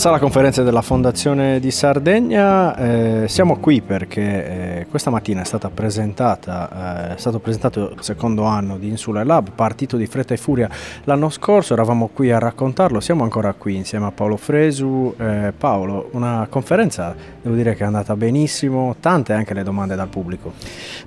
Sala conferenze della Fondazione di Sardegna, eh, siamo qui perché eh, questa mattina è, eh, è stato presentato il secondo anno di Insula Lab, partito di fretta e furia l'anno scorso, eravamo qui a raccontarlo, siamo ancora qui insieme a Paolo Fresu. Eh, Paolo, una conferenza devo dire che è andata benissimo, tante anche le domande dal pubblico.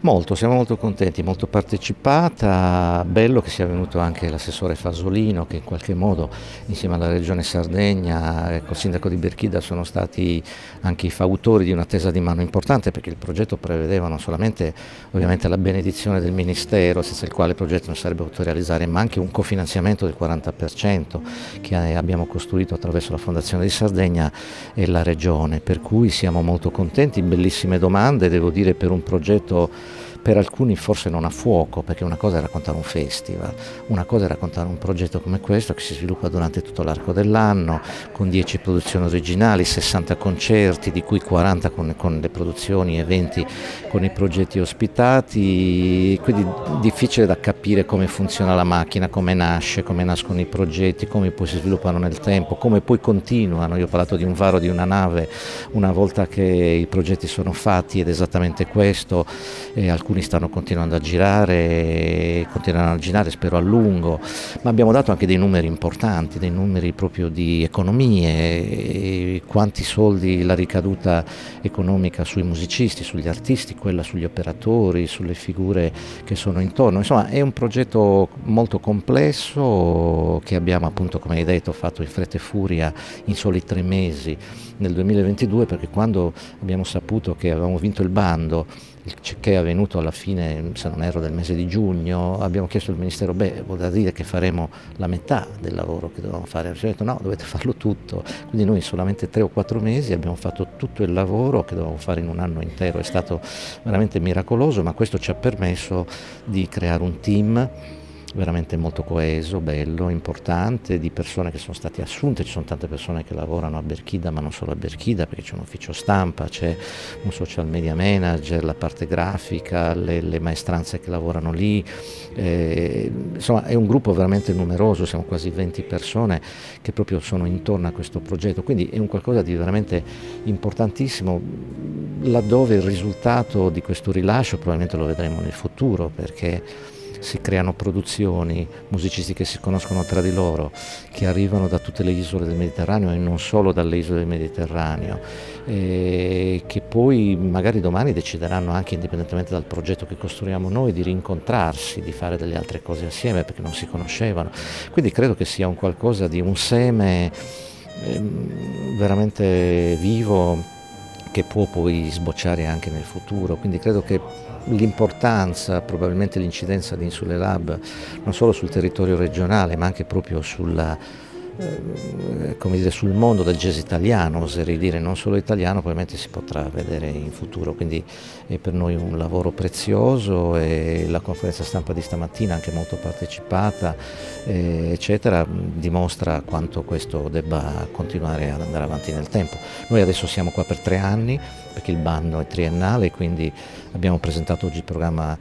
Molto, siamo molto contenti, molto partecipata, bello che sia venuto anche l'assessore Fasolino che in qualche modo insieme alla Regione Sardegna ecco, sindaco di Berchida sono stati anche i fautori di un'attesa di mano importante perché il progetto prevedeva non solamente ovviamente la benedizione del Ministero senza il quale il progetto non sarebbe potuto realizzare ma anche un cofinanziamento del 40% che abbiamo costruito attraverso la Fondazione di Sardegna e la Regione. Per cui siamo molto contenti, bellissime domande, devo dire per un progetto per alcuni forse non a fuoco, perché una cosa è raccontare un festival, una cosa è raccontare un progetto come questo che si sviluppa durante tutto l'arco dell'anno, con 10 produzioni originali, 60 concerti, di cui 40 con, con le produzioni e 20 con i progetti ospitati, quindi difficile da capire come funziona la macchina, come nasce, come nascono i progetti, come poi si sviluppano nel tempo, come poi continuano. Io ho parlato di un varo di una nave una volta che i progetti sono fatti ed esattamente questo, e alcuni alcuni stanno continuando a girare, continueranno a girare spero a lungo, ma abbiamo dato anche dei numeri importanti, dei numeri proprio di economie, quanti soldi la ricaduta economica sui musicisti, sugli artisti, quella sugli operatori, sulle figure che sono intorno. Insomma è un progetto molto complesso che abbiamo appunto come hai detto fatto in fretta e furia in soli tre mesi nel 2022 perché quando abbiamo saputo che avevamo vinto il bando che è avvenuto alla fine, se non erro, del mese di giugno, abbiamo chiesto al Ministero, beh, vuol dire che faremo la metà del lavoro che dovevamo fare. Ci ha detto no, dovete farlo tutto. Quindi noi in solamente tre o quattro mesi abbiamo fatto tutto il lavoro che dovevamo fare in un anno intero. È stato veramente miracoloso, ma questo ci ha permesso di creare un team veramente molto coeso, bello, importante, di persone che sono state assunte, ci sono tante persone che lavorano a Berchida, ma non solo a Berchida, perché c'è un ufficio stampa, c'è un social media manager, la parte grafica, le, le maestranze che lavorano lì, eh, insomma è un gruppo veramente numeroso, siamo quasi 20 persone che proprio sono intorno a questo progetto, quindi è un qualcosa di veramente importantissimo, laddove il risultato di questo rilascio probabilmente lo vedremo nel futuro, perché si creano produzioni, musicisti che si conoscono tra di loro, che arrivano da tutte le isole del Mediterraneo e non solo dalle isole del Mediterraneo, che poi magari domani decideranno anche indipendentemente dal progetto che costruiamo noi di rincontrarsi, di fare delle altre cose assieme perché non si conoscevano. Quindi credo che sia un qualcosa di un seme ehm, veramente vivo che può poi sbocciare anche nel futuro. Quindi credo che l'importanza, probabilmente l'incidenza di Insule Lab non solo sul territorio regionale ma anche proprio sulla eh, dire, sul mondo del jazz italiano, oserei dire, non solo italiano, probabilmente si potrà vedere in futuro, quindi è per noi un lavoro prezioso e la conferenza stampa di stamattina, anche molto partecipata, eh, eccetera, dimostra quanto questo debba continuare ad andare avanti nel tempo. Noi adesso siamo qua per tre anni, perché il bando è triennale, quindi abbiamo presentato oggi il programma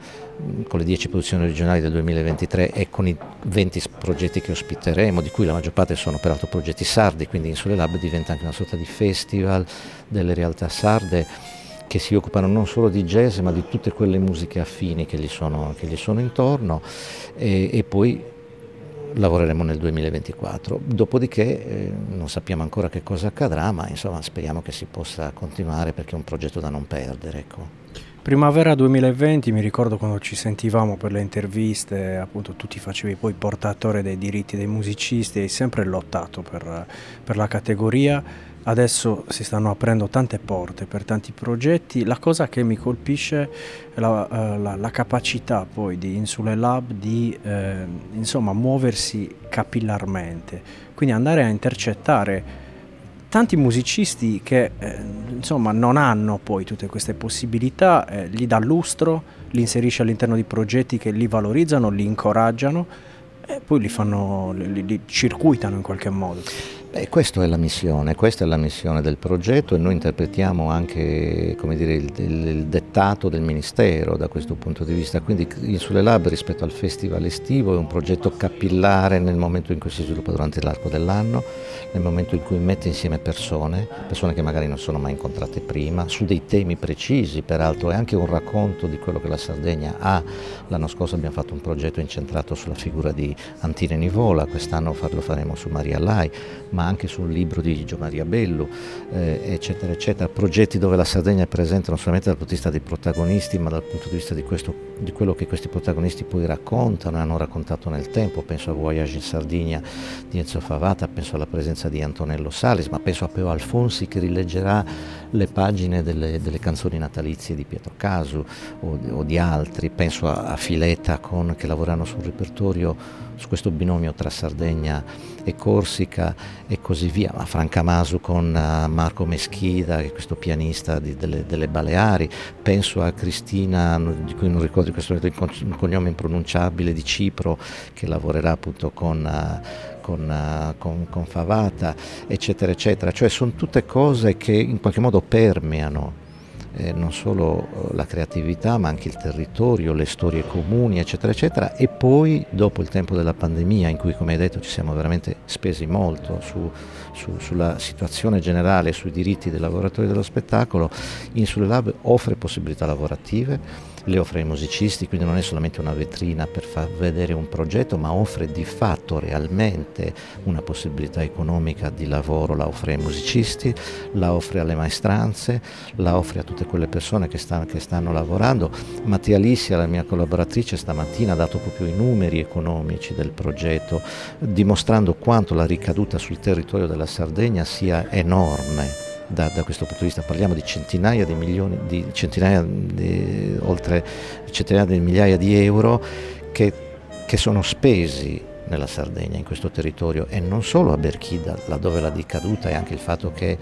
con le 10 produzioni regionali del 2023 e con i 20 progetti che ospiteremo, di cui la maggior parte sono peraltro progetti sardi, quindi Insule Lab diventa anche una sorta di festival delle realtà sarde che si occupano non solo di jazz ma di tutte quelle musiche affini che gli sono, che gli sono intorno e, e, poi lavoreremo nel 2024. Dopodiché eh, non sappiamo ancora che cosa accadrà, ma insomma speriamo che si possa continuare perché è un progetto da non perdere. Ecco. Primavera 2020, mi ricordo quando ci sentivamo per le interviste, appunto tu ti facevi poi portatore dei diritti dei musicisti, hai sempre lottato per, per la categoria, adesso si stanno aprendo tante porte per tanti progetti, la cosa che mi colpisce è la, uh, la, la capacità poi di Insule Lab di eh, insomma muoversi capillarmente, quindi andare a intercettare tanti musicisti che eh, insomma non hanno poi tutte queste possibilità, eh, li dà lustro, li inserisce all'interno di progetti che li valorizzano, li incoraggiano e poi li, fanno, li, li circuitano in qualche modo. Beh, questa è la missione, questa è la missione del progetto e noi interpretiamo anche dire, il, il, il, dettato del Ministero da questo punto di vista. Quindi Insule Lab rispetto al festival estivo è un progetto capillare nel momento in cui si sviluppa durante l'arco dell'anno, nel momento in cui mette insieme persone, persone che magari non sono mai incontrate prima, su dei temi precisi, peraltro è anche un racconto di quello che la Sardegna ha. L'anno scorso abbiamo fatto un progetto incentrato sulla figura di Antine Nivola, quest'anno lo faremo su Maria Lai, ma anche sul libro di Gio Maria Bellu, eh, eccetera, eccetera, progetti dove la Sardegna è presente non solamente dal punto di vista dei protagonisti, ma dal punto di vista di, questo, di quello che questi protagonisti poi raccontano e hanno raccontato nel tempo, penso a Voyage in Sardegna di Enzo Favata, penso alla presenza di Antonello Salis, ma penso a Peo Alfonsi che rileggerà le pagine delle, delle canzoni natalizie di Pietro Casu o, o di altri, penso a, a Fileta con, che lavorano sul repertorio su questo binomio tra Sardegna e Corsica e così via, ma Francamasu con uh, Marco Meschida, che è questo pianista di, delle, delle, Baleari, penso a Cristina, di cui non ricordo in questo momento il cognome impronunciabile, di Cipro, che lavorerà appunto con... Uh, con, uh, con, con, Favata, eccetera, eccetera. Cioè sono tutte cose che in qualche modo permeano eh, non solo eh, la creatività ma anche il territorio, le storie comuni eccetera eccetera. E poi dopo il tempo della pandemia in cui come hai detto ci siamo veramente spesi molto su, su, sulla situazione generale, sui diritti dei lavoratori dello spettacolo, Insule Lab offre possibilità lavorative le offre ai musicisti, quindi non è solamente una vetrina per far vedere un progetto, ma offre di fatto realmente una possibilità economica di lavoro, la offre ai musicisti, la offre alle maestranze, la offre a tutte quelle persone che, stanno, che stanno lavorando. Mattia Lissia, la mia collaboratrice, stamattina ha dato proprio i numeri economici del progetto, dimostrando quanto la ricaduta sul territorio della Sardegna sia enorme da, da, questo punto di vista, parliamo di centinaia di milioni, di centinaia di, oltre centinaia di migliaia di euro che, che sono spesi nella Sardegna, in questo territorio e non solo a Berchida, laddove la decaduta è anche il fatto che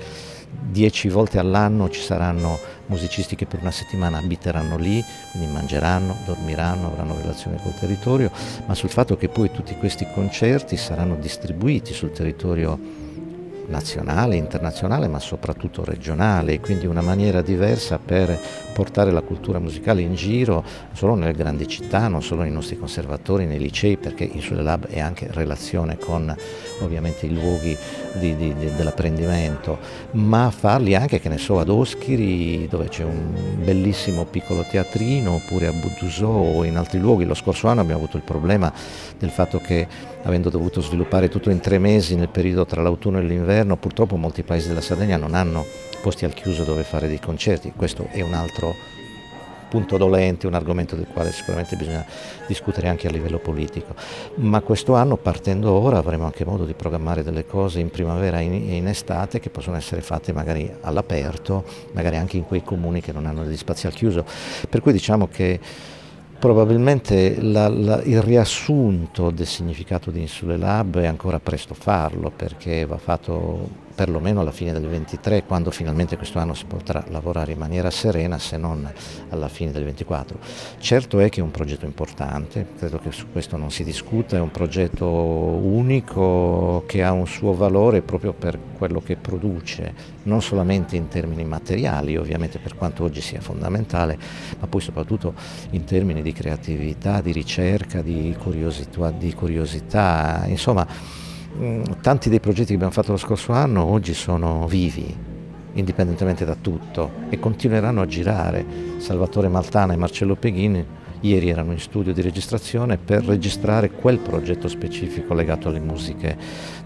dieci volte all'anno ci saranno musicisti che per una settimana abiteranno lì, quindi mangeranno, dormiranno, avranno relazione col territorio, ma sul fatto che poi tutti questi concerti saranno distribuiti sul territorio nazionale, internazionale, ma soprattutto regionale, quindi una maniera diversa per portare la cultura musicale in giro, solo nelle grandi città, non solo nei nostri conservatori, nei licei, perché Insule Lab è anche relazione con ovviamente i luoghi di, di, di, dell'apprendimento, ma farli anche, che ne so, ad Oschiri, dove c'è un bellissimo piccolo teatrino, oppure a Budusò o in altri luoghi. Lo scorso anno abbiamo avuto il problema del fatto che, avendo dovuto sviluppare tutto in tre mesi nel periodo tra l'autunno e l'inverno, purtroppo molti paesi della Sardegna non hanno posti al chiuso dove fare dei concerti. Questo è un altro punto dolente, un argomento del quale sicuramente bisogna discutere anche a livello politico. Ma questo anno, partendo ora, avremo anche modo di programmare delle cose in primavera e in, estate che possono essere fatte magari all'aperto, magari anche in quei comuni che non hanno degli spazi al chiuso. Per cui diciamo che probabilmente la, la, il riassunto del significato di Insule Lab è ancora presto farlo perché va fatto perlomeno alla fine del 23, quando finalmente questo anno si potrà lavorare in maniera serena, se non alla fine del 24. Certo è che è un progetto importante, credo che su questo non si discuta, è un progetto unico che ha un suo valore proprio per quello che produce, non solamente in termini materiali, ovviamente per quanto oggi sia fondamentale, ma poi soprattutto in termini di creatività, di ricerca, di curiosità, di curiosità insomma Mm, tanti dei progetti che abbiamo fatto lo scorso anno oggi sono vivi, indipendentemente da tutto, e continueranno a girare. Salvatore Maltana e Marcello Peghin ieri erano in studio di registrazione per registrare quel progetto specifico legato alle musiche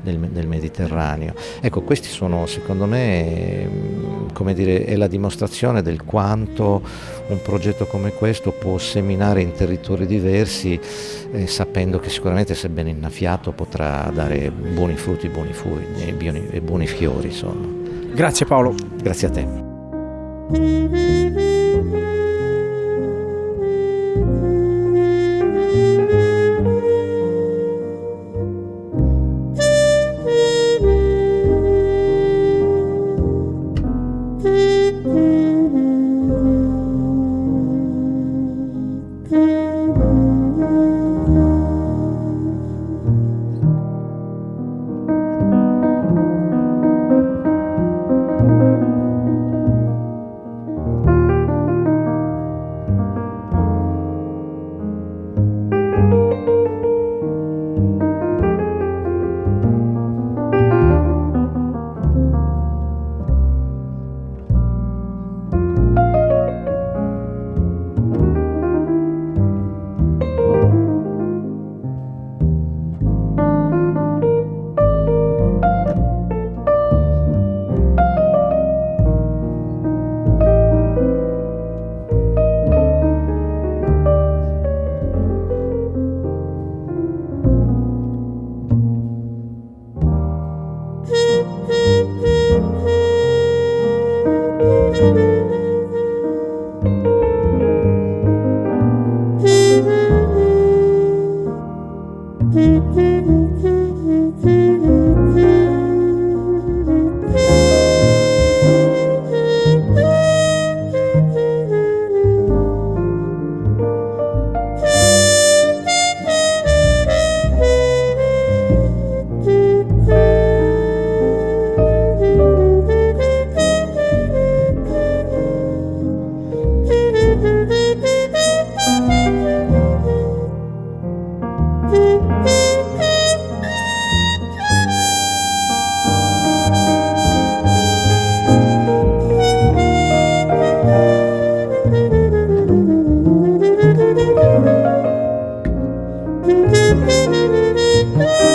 del, del Mediterraneo. Ecco, questi sono secondo me, mm, come dire, è la dimostrazione del quanto un progetto come questo può seminare in territori diversi eh, sapendo che sicuramente se ben innaffiato potrà dare buoni frutti, buoni fui, e, buoni, e buoni fiori. Insomma. Grazie Paolo. Grazie a te. Música